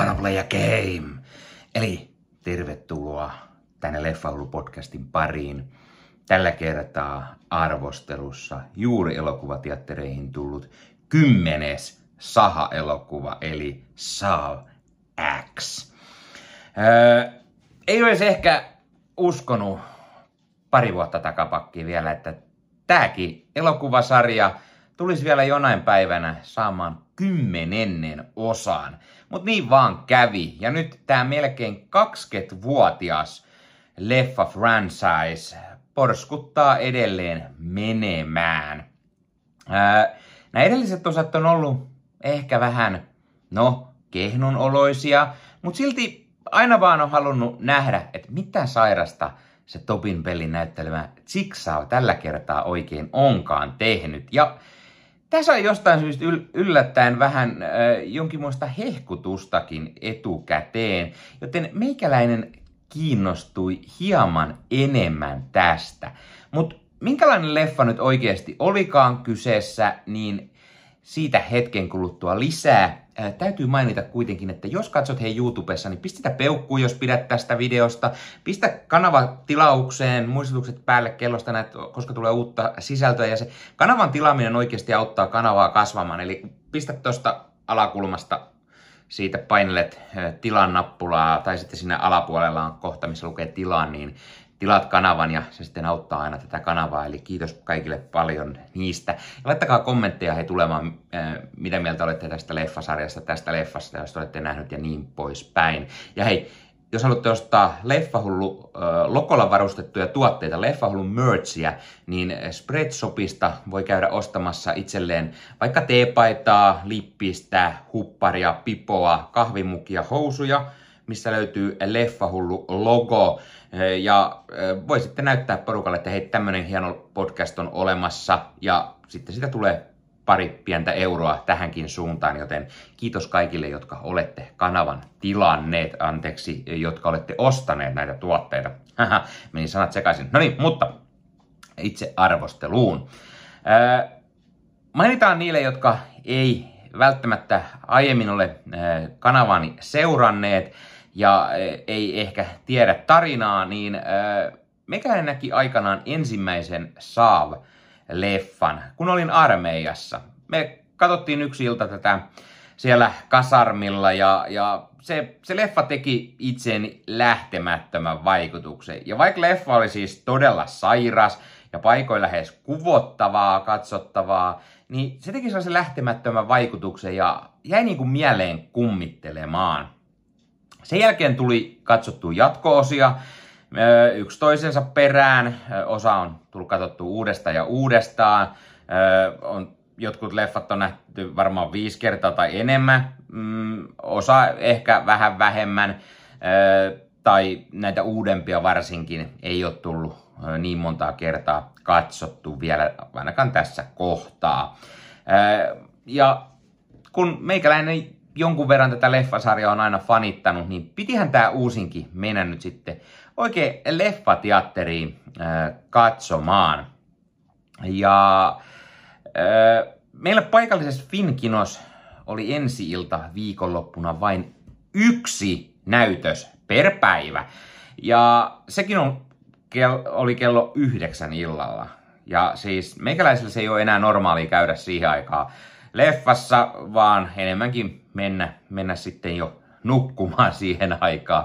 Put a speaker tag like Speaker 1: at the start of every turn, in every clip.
Speaker 1: wanna play a game? Eli tervetuloa tänne Leffaulu-podcastin pariin. Tällä kertaa arvostelussa juuri elokuvateattereihin tullut kymmenes Saha-elokuva, eli Saw X. Öö, ei olisi ehkä uskonut pari vuotta takapakki vielä, että tämäkin elokuvasarja tulisi vielä jonain päivänä saamaan kymmenennen osan. Mutta niin vaan kävi. Ja nyt tämä melkein 20-vuotias leffa franchise porskuttaa edelleen menemään. nämä edelliset osat on ollut ehkä vähän, no, kehnun oloisia, mutta silti aina vaan on halunnut nähdä, että mitä sairasta se Topin pelin näyttelemä Jigsaw tällä kertaa oikein onkaan tehnyt. Ja tässä on jostain syystä yllättäen vähän äh, jonkinlaista hehkutustakin etukäteen, joten meikäläinen kiinnostui hieman enemmän tästä. Mutta minkälainen leffa nyt oikeasti olikaan kyseessä, niin siitä hetken kuluttua lisää. Ää, täytyy mainita kuitenkin, että jos katsot hei YouTubessa, niin pistä peukkuun, jos pidät tästä videosta. Pistä kanava tilaukseen, muistutukset päälle kellosta, näet, koska tulee uutta sisältöä. Ja se kanavan tilaaminen oikeasti auttaa kanavaa kasvamaan. Eli pistä tuosta alakulmasta siitä painelet tilan nappulaa, tai sitten siinä alapuolella on kohta, missä lukee tilaa, niin tilaat kanavan ja se sitten auttaa aina tätä kanavaa. Eli kiitos kaikille paljon niistä. Ja laittakaa kommentteja he tulemaan, mitä mieltä olette tästä leffasarjasta, tästä leffasta, jos olette nähnyt ja niin poispäin. Ja hei, jos haluatte ostaa Leffahullu äh, lokolla varustettuja tuotteita, Leffahullu merchia, niin Spreadshopista voi käydä ostamassa itselleen vaikka teepaitaa, lippistä, hupparia, pipoa, kahvimukia, housuja, missä löytyy Leffahullu logo. Ja voi sitten näyttää porukalle, että hei, tämmöinen hieno podcast on olemassa ja sitten sitä tulee pari pientä euroa tähänkin suuntaan, joten kiitos kaikille, jotka olette kanavan tilanneet, anteeksi, jotka olette ostaneet näitä tuotteita. Haha, meni sanat sekaisin. No niin, mutta itse arvosteluun. mainitaan niille, jotka ei välttämättä aiemmin ole kanavani seuranneet, ja e, ei ehkä tiedä tarinaa, niin Mekäinen näki aikanaan ensimmäisen Saav-leffan, kun olin armeijassa. Me katsottiin yksi ilta tätä siellä kasarmilla ja, ja se, se leffa teki itseeni lähtemättömän vaikutuksen. Ja vaikka leffa oli siis todella sairas ja paikoilla lähes kuvottavaa, katsottavaa, niin se teki sellaisen lähtemättömän vaikutuksen ja jäi niin kuin mieleen kummittelemaan. Sen jälkeen tuli katsottu jatko-osia yksi toisensa perään. Osa on tullut katsottu uudestaan ja uudestaan. On, jotkut leffat on nähty varmaan viisi kertaa tai enemmän. Mm, osa ehkä vähän vähemmän. Tai näitä uudempia varsinkin ei ole tullut niin montaa kertaa katsottu vielä, ainakaan tässä kohtaa. Ja kun meikäläinen jonkun verran tätä leffasarjaa on aina fanittanut, niin pitihän tämä uusinkin mennä nyt sitten oikein leffateatteriin äh, katsomaan. Ja äh, meillä paikallisessa Finkinos oli ensi-ilta viikonloppuna vain yksi näytös per päivä. Ja sekin on, oli kello yhdeksän illalla. Ja siis meikäläisellä se ei ole enää normaalia käydä siihen aikaan leffassa, vaan enemmänkin mennä, mennä sitten jo nukkumaan siihen aikaan.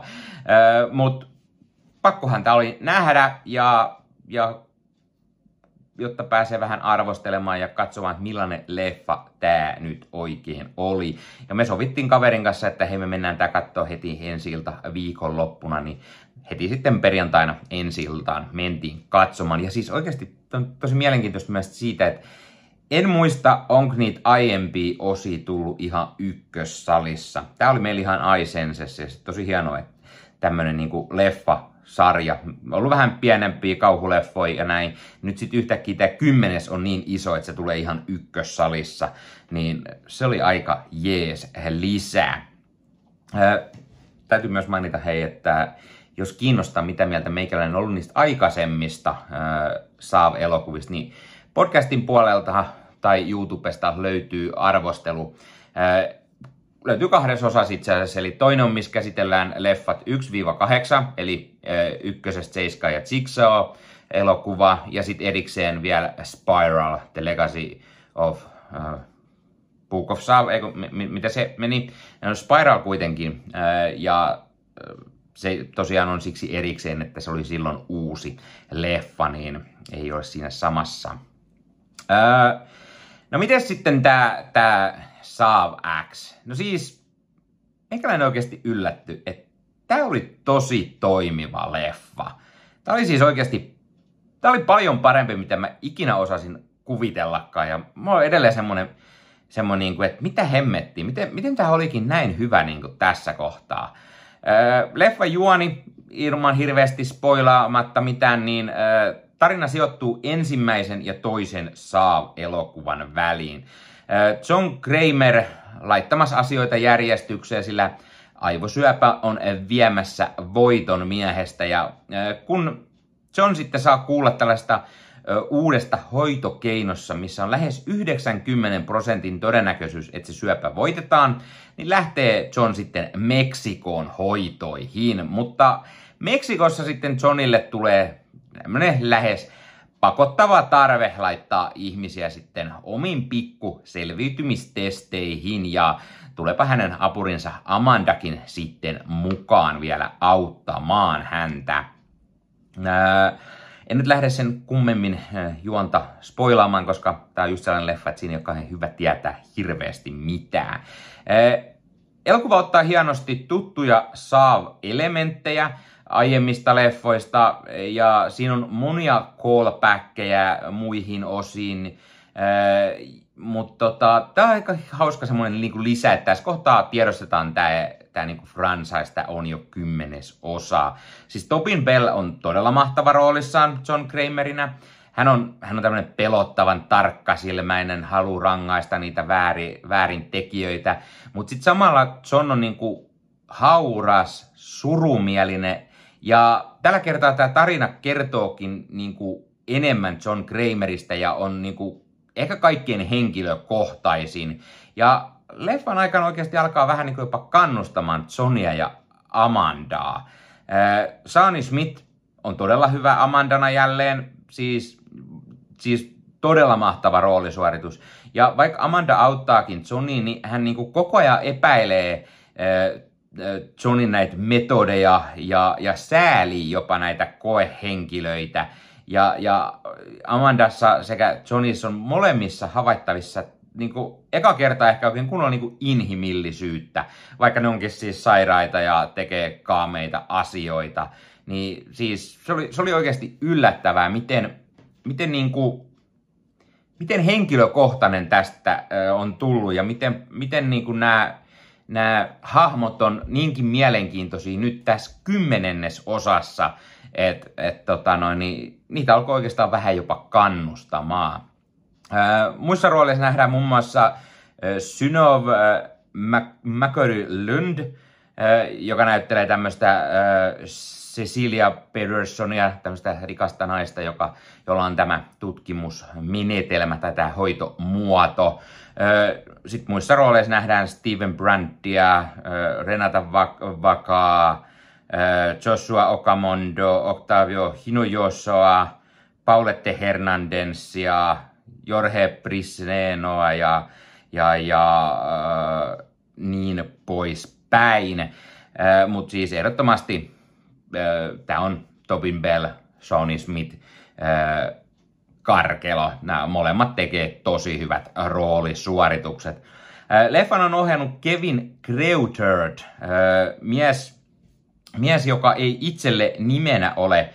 Speaker 1: Mutta pakkohan tämä oli nähdä ja, ja jotta pääsee vähän arvostelemaan ja katsomaan, että millainen leffa tämä nyt oikein oli. Ja me sovittiin kaverin kanssa, että hei me mennään tää katsoa heti ensi ilta viikonloppuna, niin heti sitten perjantaina ensi iltaan mentiin katsomaan. Ja siis oikeasti on tosi mielenkiintoista myös siitä, että en muista, onko niitä aiempia osia tullut ihan ykkössalissa. Tää oli meillä ihan Aisensessa ja tosi hienoa, että tämmönen niinku leffa sarja. Ollut vähän pienempiä kauhuleffoja ja näin. Nyt sitten yhtäkkiä tämä kymmenes on niin iso, että se tulee ihan ykkössalissa. Niin se oli aika jees lisää. Ää, täytyy myös mainita hei, että jos kiinnostaa mitä mieltä meikäläinen on ollut niistä aikaisemmista Saav-elokuvista, niin podcastin puolelta tai YouTubesta löytyy arvostelu. löytyy kahdessa osassa itse asiassa, eli toinen on, missä käsitellään leffat 1-8, eli ykkösestä Seiska ja Jigsaw elokuva, ja sitten erikseen vielä Spiral, The Legacy of uh, Book of Saw, eikö, m- mitä se meni? No, Spiral kuitenkin, uh, ja se tosiaan on siksi erikseen, että se oli silloin uusi leffa, niin ei ole siinä samassa. Uh, no miten sitten tämä tää Sav X? No siis, meikäläinen oikeasti yllätty, että tämä oli tosi toimiva leffa. Tämä oli siis oikeasti, tämä oli paljon parempi, mitä mä ikinä osasin kuvitellakaan. Ja mulla on edelleen semmoinen, semmoinen niin kuin, että mitä hemmettiä, miten, miten tämä olikin näin hyvä niin kuin tässä kohtaa. Öö, leffa juoni, ilman hirveästi spoilaamatta mitään, niin öö, tarina sijoittuu ensimmäisen ja toisen Saab-elokuvan väliin. John Kramer laittamassa asioita järjestykseen, sillä aivosyöpä on viemässä voiton miehestä. Ja kun John sitten saa kuulla tällaista uudesta hoitokeinossa, missä on lähes 90 prosentin todennäköisyys, että se syöpä voitetaan, niin lähtee John sitten Meksikoon hoitoihin. Mutta Meksikossa sitten Johnille tulee lähes pakottava tarve laittaa ihmisiä sitten omiin pikku selviytymistesteihin ja tulepa hänen apurinsa Amandakin sitten mukaan vielä auttamaan häntä. En nyt lähde sen kummemmin juonta spoilaamaan, koska tämä on just sellainen leffa, että siinä ei ole hyvä tietää hirveästi mitään. Ää, elokuva ottaa hienosti tuttuja Saav-elementtejä, aiemmista leffoista ja siinä on monia callbackkejä muihin osiin. Äh, mutta tota, tämä on aika hauska semmoinen niin lisä, että tässä kohtaa tiedostetaan tämä, tämä niin franchise on jo kymmenes osa. Siis Tobin Bell on todella mahtava roolissaan John Kramerina. Hän on, hän on tämmöinen pelottavan tarkkasilmäinen, halu rangaista niitä väärin, väärin tekijöitä. Mutta sitten samalla John on niin kuin hauras, surumielinen ja tällä kertaa tämä tarina kertookin niin kuin enemmän John Kramerista ja on niin kuin ehkä kaikkien henkilökohtaisin. Ja leffan aikana oikeasti alkaa vähän niin kuin jopa kannustamaan Sonia ja Amandaa. Äh, Saani Smith on todella hyvä Amandana jälleen, siis, siis todella mahtava roolisuoritus. Ja vaikka Amanda auttaakin Johnny, niin hän niin kuin koko ajan epäilee äh, Johnin näitä metodeja ja, ja sääli jopa näitä koehenkilöitä. Ja, ja Amandassa sekä Johnissa on molemmissa havaittavissa niin kuin, eka kerta ehkä oikein kunnolla niin kuin inhimillisyyttä, vaikka ne onkin siis sairaita ja tekee kaameita asioita. Niin siis se oli, se oli oikeasti yllättävää, miten, miten, niin kuin, miten henkilökohtainen tästä on tullut ja miten, miten niin kuin nämä nämä hahmot on niinkin mielenkiintoisia nyt tässä kymmenennes osassa, että et, tota niin, niitä alkoi oikeastaan vähän jopa kannustamaan. Ää, muissa rooleissa nähdään muun muassa Synov Mäköry Lund, äh, joka näyttelee tämmöistä Cecilia Pedersonia, tämmöistä rikasta naista, joka, jolla on tämä tutkimusmenetelmä tai tämä hoitomuoto. Sitten muissa rooleissa nähdään Steven Brandia, Renata Vakaa, Joshua Okamondo, Octavio Hinojosoa, Paulette Hernandensia, Jorge Prisnenoa ja, ja, ja niin poispäin. Mutta siis ehdottomasti tämä on Tobin Bell, Shawnee Smith, Karkelo. Nämä molemmat tekee tosi hyvät roolisuoritukset. Leffan on ohjannut Kevin Kreutert, mies, mies, joka ei itselle nimenä ole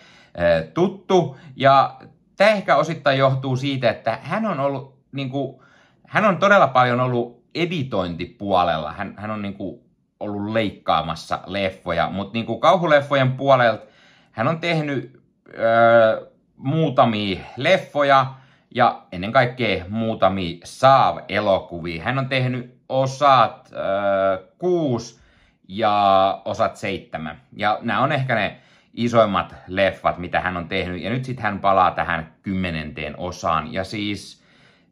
Speaker 1: tuttu. Ja tämä ehkä osittain johtuu siitä, että hän on ollut, niin kuin, hän on todella paljon ollut editointipuolella. Hän, hän on niin kuin, ollut leikkaamassa leffoja, mutta niin kuin kauhuleffojen puolelta hän on tehnyt öö, muutamia leffoja ja ennen kaikkea muutamia Saav-elokuvia. Hän on tehnyt osat äh, kuusi ja osat seitsemän. Ja nämä on ehkä ne isoimmat leffat, mitä hän on tehnyt. Ja nyt sitten hän palaa tähän kymmenenteen osaan. Ja siis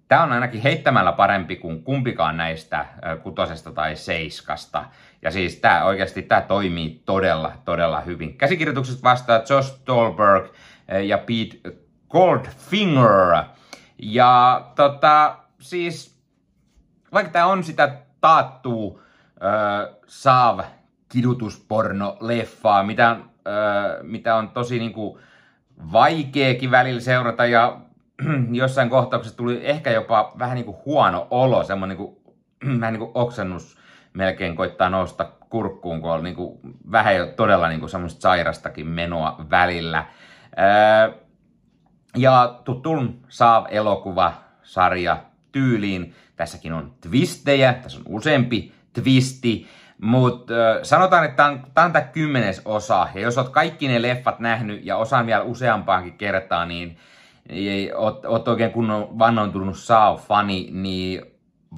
Speaker 1: Tämä on ainakin heittämällä parempi kuin kumpikaan näistä kutosesta tai seiskasta. Ja siis tämä oikeasti tämä toimii todella, todella hyvin. Käsikirjoituksesta vastaa Josh Stolberg ja Pete Goldfinger. Ja tota, siis vaikka tämä on sitä taattua äh, saav kidutusporno leffaa, mitä, äh, mitä on tosi niinku vaikeakin välillä seurata ja jossain kohtauksessa tuli ehkä jopa vähän niin kuin huono olo, semmoinen niin kuin, vähän niin kuin oksennus melkein koittaa nousta kurkkuun, kun on niin kuin, vähän jo todella niin kuin semmoista sairastakin menoa välillä. Öö, ja tutun Saav-elokuva sarja tyyliin. Tässäkin on twistejä, tässä on useampi twisti, mutta äh, sanotaan, että tämä on, tämä kymmenes osa. Ja jos olet kaikki ne leffat nähnyt ja osaan vielä useampaankin kertaa, niin oot, oot oikein kunnon vannointunut Sao-fani, niin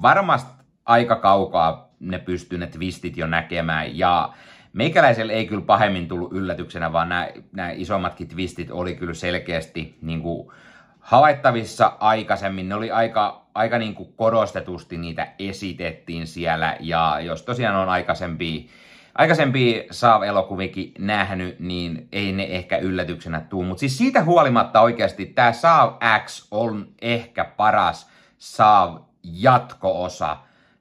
Speaker 1: varmasti aika kaukaa ne pystyy ne twistit jo näkemään. Ja meikäläisellä ei kyllä pahemmin tullut yllätyksenä, vaan nämä, nämä isommatkin twistit oli kyllä selkeästi niin kuin havaittavissa aikaisemmin. Ne oli aika, aika niin kuin korostetusti niitä esitettiin siellä. Ja jos tosiaan on aikaisempi aikaisempia Saav-elokuvikin nähnyt, niin ei ne ehkä yllätyksenä tuu. Mutta siis siitä huolimatta oikeasti tämä Saav X on ehkä paras Saav jatko-osa.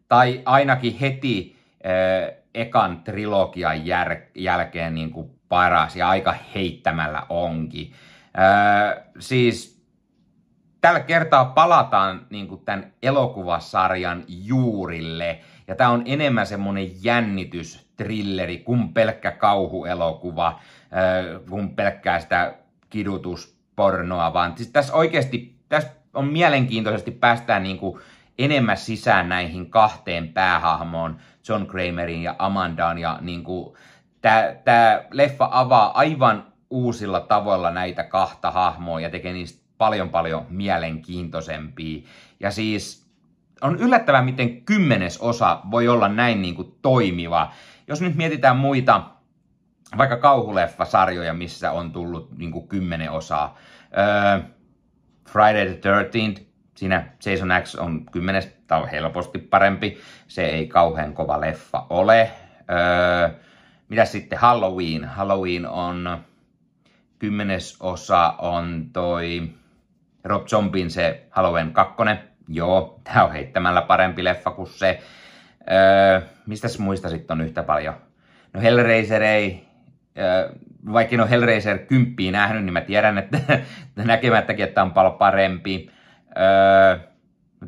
Speaker 1: Tai ainakin heti äh, ekan trilogian jär, jälkeen niin kuin paras ja aika heittämällä onkin. Äh, siis tällä kertaa palataan niin kuin tämän elokuvasarjan juurille. Ja tämä on enemmän semmoinen jännitys trilleri kuin pelkkä kauhuelokuva, kuin pelkkää sitä kidutuspornoa, vaan siis tässä oikeasti tässä on mielenkiintoisesti päästään niin kuin enemmän sisään näihin kahteen päähahmoon, John Kramerin ja Amandaan, ja niin kuin, tämä, tämä leffa avaa aivan uusilla tavoilla näitä kahta hahmoa ja tekee niistä paljon paljon mielenkiintoisempia. Ja siis on yllättävää, miten kymmenes osa voi olla näin niin kuin toimiva. Jos nyt mietitään muita, vaikka kauhuleffasarjoja, missä on tullut niin kymmenen osaa. Öö, Friday the 13th, siinä Jason X on kymmenes, on helposti parempi. Se ei kauhean kova leffa ole. Öö, mitä sitten Halloween? Halloween on kymmenes osa on toi Rob Zombin se Halloween 2. Joo, tää on heittämällä parempi leffa kuin se. Öö, mistäs muista sitten on yhtä paljon? No Hellraiser ei, öö, vaikka en ole Hellraiser 10 nähnyt, niin mä tiedän, että näkemättäkin, että on paljon parempi. Öö,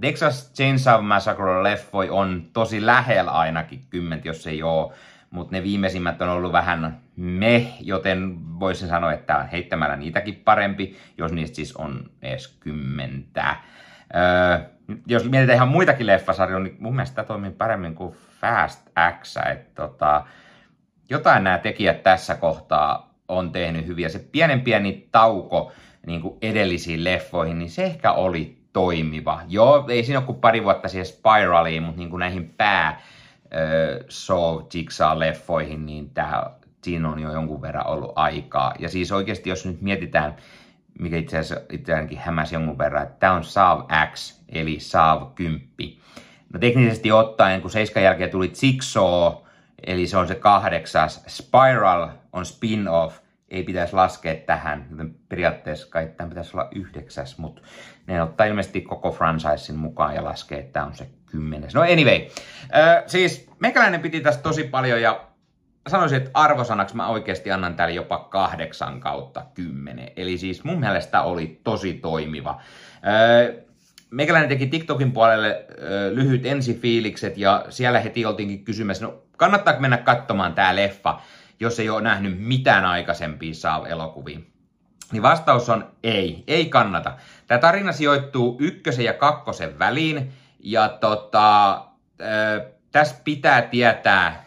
Speaker 1: Texas Chainsaw Massacre leffoi on tosi lähellä ainakin 10, jos ei ole, mutta ne viimeisimmät on ollut vähän me, joten voisin sanoa, että on heittämällä niitäkin parempi, jos niistä siis on edes kymmentä. Öö, jos mietitään ihan muitakin leffasarjoja, niin mun mielestä tämä toimii paremmin kuin Fast X. Että tota, jotain nämä tekijät tässä kohtaa on tehnyt hyviä. Se pienen pieni tauko niin kuin edellisiin leffoihin, niin se ehkä oli toimiva. Joo, ei siinä ole kuin pari vuotta siihen Spiraliin, mutta niin kuin näihin pää Saw Jigsaw-leffoihin, niin tämä, siinä on jo jonkun verran ollut aikaa. Ja siis oikeasti, jos nyt mietitään, mikä itse asiassa itseäänkin hämäsi jonkun verran, että tämä on Sav X, eli Sav 10. No teknisesti ottaen, kun seiskan jälkeen tuli Jigsaw, eli se on se kahdeksas, Spiral on spin-off, ei pitäisi laskea tähän, joten periaatteessa kai tämän pitäisi olla yhdeksäs, mutta ne ottaa ilmeisesti koko franchisein mukaan ja laskee, että tämä on se kymmenes. No anyway, äh, siis meikäläinen piti tästä tosi paljon ja sanoisin, että arvosanaksi mä oikeasti annan tälle jopa kahdeksan kautta kymmenen. Eli siis mun mielestä oli tosi toimiva. Meikäläinen teki TikTokin puolelle lyhyt ensifiilikset ja siellä heti oltiinkin kysymässä, no kannattaako mennä katsomaan tää leffa, jos ei ole nähnyt mitään aikaisempia Saw-elokuvia. Niin vastaus on ei, ei kannata. Tämä tarina sijoittuu ykkösen ja kakkosen väliin ja tota, tässä pitää tietää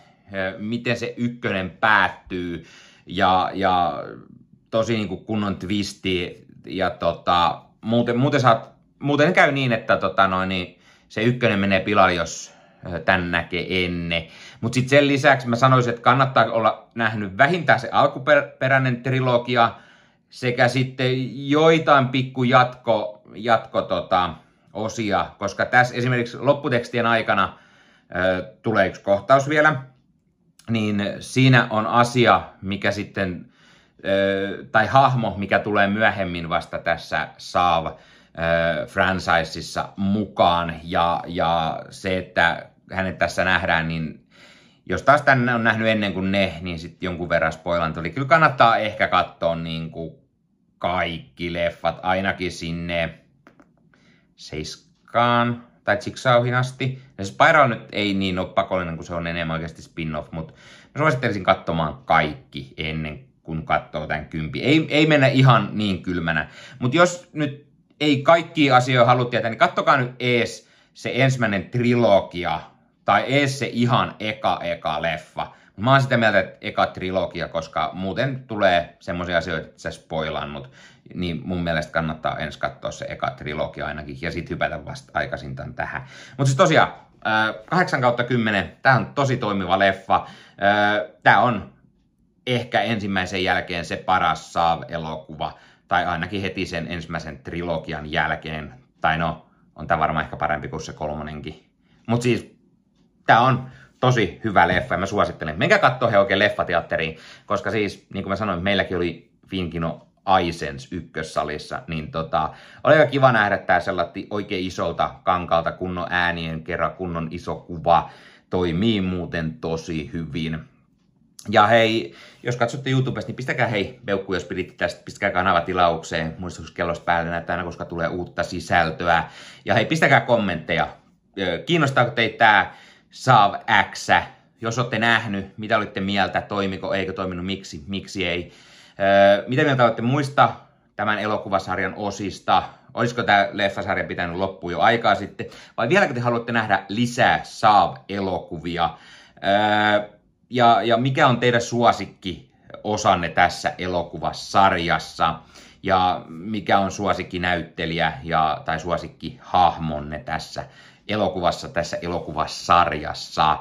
Speaker 1: miten se ykkönen päättyy. Ja, ja tosi niin kuin kunnon twisti. Ja tota, muuten, muuten, saat, muuten käy niin, että tota noin, niin se ykkönen menee pilalle, jos tän näkee ennen. Mutta sitten sen lisäksi mä sanoisin, että kannattaa olla nähnyt vähintään se alkuperäinen trilogia sekä sitten joitain pikku jatko, jatko tota, osia, koska tässä esimerkiksi lopputekstien aikana ö, tulee yksi kohtaus vielä, niin siinä on asia, mikä sitten, tai hahmo, mikä tulee myöhemmin vasta tässä Saav franchiseissa mukaan, ja, ja se, että hänet tässä nähdään, niin jos taas tänne on nähnyt ennen kuin ne, niin sitten jonkun verran spoilan tuli. Kyllä kannattaa ehkä katsoa niin kuin kaikki leffat, ainakin sinne seiskaan tai Jigsawhin asti. Ja Spiral nyt ei niin ole pakollinen, kun se on enemmän oikeasti spin-off, mutta mä suosittelisin katsomaan kaikki ennen kuin katsoo tämän kympi. Ei, ei mennä ihan niin kylmänä. Mutta jos nyt ei kaikki asioita halua tietää, niin kattokaa nyt ees se ensimmäinen trilogia, tai ees se ihan eka eka leffa. Mä oon sitä mieltä, että eka trilogia, koska muuten tulee semmoisia asioita, että se spoilaan, mutta niin mun mielestä kannattaa ensin katsoa se eka trilogia ainakin, ja sitten hypätä vasta aikaisintaan tähän. Mutta siis tosiaan, 8 kautta 10, tämä on tosi toimiva leffa. Tämä on ehkä ensimmäisen jälkeen se paras Saab-elokuva, tai ainakin heti sen ensimmäisen trilogian jälkeen. Tai no, on tämä varmaan ehkä parempi kuin se kolmonenkin. Mutta siis, tämä on tosi hyvä leffa ja mä suosittelen. Menkää katsoa he oikein leffateatteriin, koska siis, niin kuin mä sanoin, meilläkin oli Finkino Aisens ykkössalissa, niin tota, oli aika kiva nähdä tää sellainen oikein isolta kankalta kunnon äänien kerran, kunnon iso kuva, toimii muuten tosi hyvin. Ja hei, jos katsotte YouTubesta, niin pistäkää hei peukku, jos piditte tästä, pistäkää kanava tilaukseen, muistutuskellosta päälle näyttää aina, koska tulee uutta sisältöä. Ja hei, pistäkää kommentteja, kiinnostaako teitä tämä Saav X, jos olette nähnyt, mitä olitte mieltä, toimiko, eikö toiminut, miksi, miksi ei. mitä mieltä olette muista tämän elokuvasarjan osista? Olisiko tämä leffasarja pitänyt loppua jo aikaa sitten? Vai vieläkö te haluatte nähdä lisää Saav-elokuvia? ja, ja mikä on teidän suosikki osanne tässä elokuvasarjassa? Ja mikä on suosikkinäyttelijä ja, tai suosikkihahmonne tässä elokuvassa, tässä elokuvasarjassa?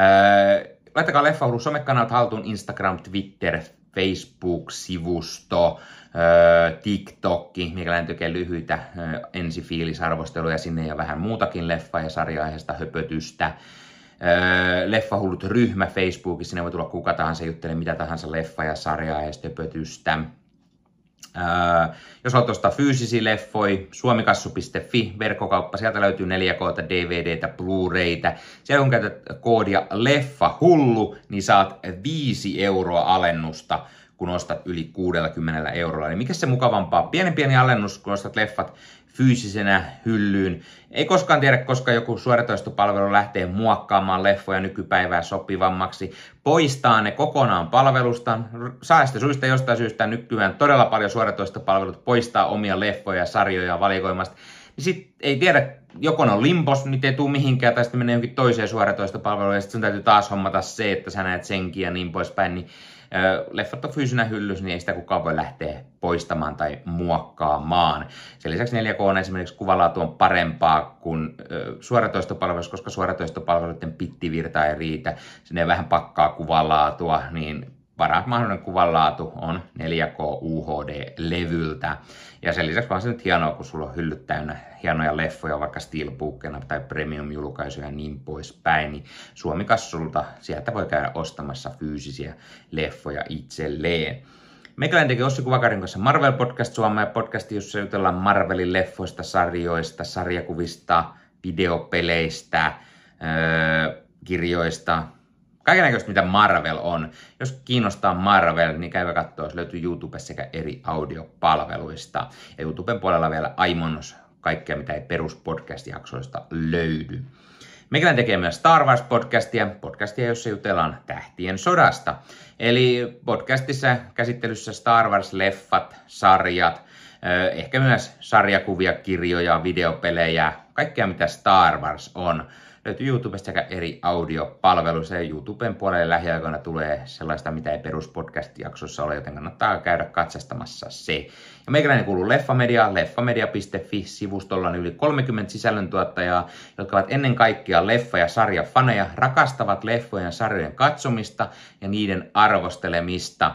Speaker 1: Öö, laittakaa Leffahullu somekanavat haltuun Instagram, Twitter, Facebook-sivusto, öö, TikTokki, mikä tekee lyhyitä öö, ensifiilisarvosteluja sinne ja vähän muutakin leffa- ja sarja höpötystä. Öö, Leffahullut ryhmä Facebookissa, sinne voi tulla kuka tahansa juttelee mitä tahansa leffa- ja sarjaa ja höpötystä. Jos haluat ostaa fyysisiä leffoja, suomikassu.fi, verkkokauppa, sieltä löytyy 4K, DVDtä, Blu-raytä. Siellä kun käytät koodia leffa hullu, niin saat 5 euroa alennusta kun ostat yli 60 eurolla. Eli mikä se mukavampaa? Pienen pieni alennus, kun ostat leffat fyysisenä hyllyyn. Ei koskaan tiedä, koska joku suoratoistopalvelu lähtee muokkaamaan leffoja nykypäivää sopivammaksi. Poistaa ne kokonaan palvelusta. Säästösyistä jostain syystä nykyään todella paljon suoratoistopalvelut poistaa omia leffoja ja sarjoja valikoimasta. Niin sit ei tiedä, joko on limpos, niin ei tule mihinkään, tai sitten menee jonkin toiseen suoratoistopalveluun, ja sitten sun täytyy taas hommata se, että sä näet senkin ja niin poispäin. Niin leffat on fyysinä hyllys, niin ei sitä kukaan voi lähteä poistamaan tai muokkaamaan. Sen lisäksi 4K on esimerkiksi kuvalaatu on parempaa kuin suoratoistopalveluissa, koska suoratoistopalveluiden pittivirta ei riitä. Sinne vähän pakkaa kuvalaatua, niin paras mahdollinen kuvanlaatu on 4K UHD-levyltä. Ja sen lisäksi vaan se nyt hienoa, kun sulla on hyllyt täynnä hienoja leffoja, vaikka Steelbookena tai Premium-julkaisuja ja niin poispäin, niin Suomikassulta sieltä voi käydä ostamassa fyysisiä leffoja itselleen. Meikäläinen teki Ossi Kuvakarin kanssa Marvel Podcast Suomea podcasti, jossa jutellaan Marvelin leffoista, sarjoista, sarjakuvista, videopeleistä, öö, kirjoista, kaikenlaista, mitä Marvel on. Jos kiinnostaa Marvel, niin käykää katsoa, jos löytyy YouTube sekä eri audiopalveluista. Ja YouTuben puolella vielä aimonnos kaikkea, mitä ei peruspodcast-jaksoista löydy. Meikäläinen tekee myös Star Wars-podcastia, podcastia, jossa jutellaan tähtien sodasta. Eli podcastissa käsittelyssä Star Wars-leffat, sarjat, ehkä myös sarjakuvia, kirjoja, videopelejä, kaikkea mitä Star Wars on. Löytyy YouTubesta sekä eri audiopalveluissa. Ja YouTuben puolelle lähiaikoina tulee sellaista, mitä ei peruspodcast-jaksossa ole, joten kannattaa käydä katsastamassa se. Ja meikäläinen kuuluu Leffamedia, leffamedia.fi-sivustolla on yli 30 sisällöntuottajaa, jotka ovat ennen kaikkea leffa- ja sarjafaneja, rakastavat leffojen ja sarjojen katsomista ja niiden arvostelemista.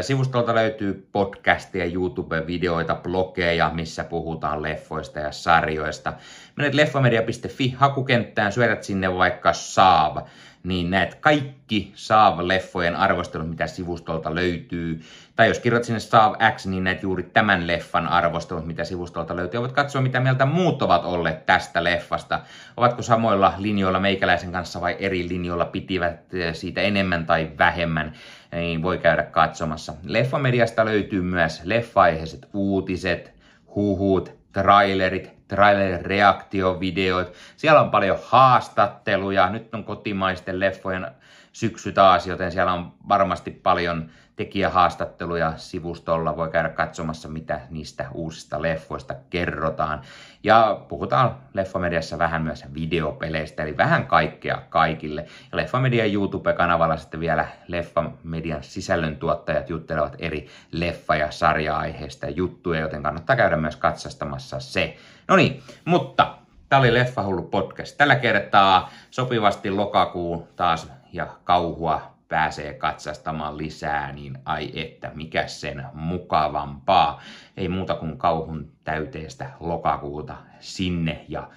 Speaker 1: Sivustolta löytyy podcastia, YouTube-videoita, blogeja, missä puhutaan leffoista ja sarjoista. Menet leffamedia.fi hakukenttään, syötät sinne vaikka Saab, niin näet kaikki Saab-leffojen arvostelut, mitä sivustolta löytyy. Tai jos kirjoitat sinne Saab X, niin näet juuri tämän leffan arvostelut, mitä sivustolta löytyy. Voit katsoa, mitä mieltä muut ovat olleet tästä leffasta. Ovatko samoilla linjoilla meikäläisen kanssa vai eri linjoilla pitivät siitä enemmän tai vähemmän niin voi käydä katsomassa. Leffamediasta löytyy myös leffa-aiheiset uutiset, huhut, trailerit, trailer-reaktiovideot. Siellä on paljon haastatteluja. Nyt on kotimaisten leffojen syksy taas, joten siellä on varmasti paljon tekijähaastatteluja sivustolla. Voi käydä katsomassa, mitä niistä uusista leffoista kerrotaan. Ja puhutaan Leffamediassa vähän myös videopeleistä, eli vähän kaikkea kaikille. Ja Leffamedian YouTube-kanavalla sitten vielä Leffamedian sisällöntuottajat juttelevat eri leffa- ja sarja-aiheista juttuja, joten kannattaa käydä myös katsastamassa se. No niin, mutta Tämä oli Leffahullu podcast. Tällä kertaa sopivasti lokakuu taas ja kauhua pääsee katsastamaan lisää, niin ai että, mikä sen mukavampaa. Ei muuta kuin kauhun täyteistä lokakuuta sinne ja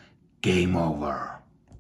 Speaker 1: game over.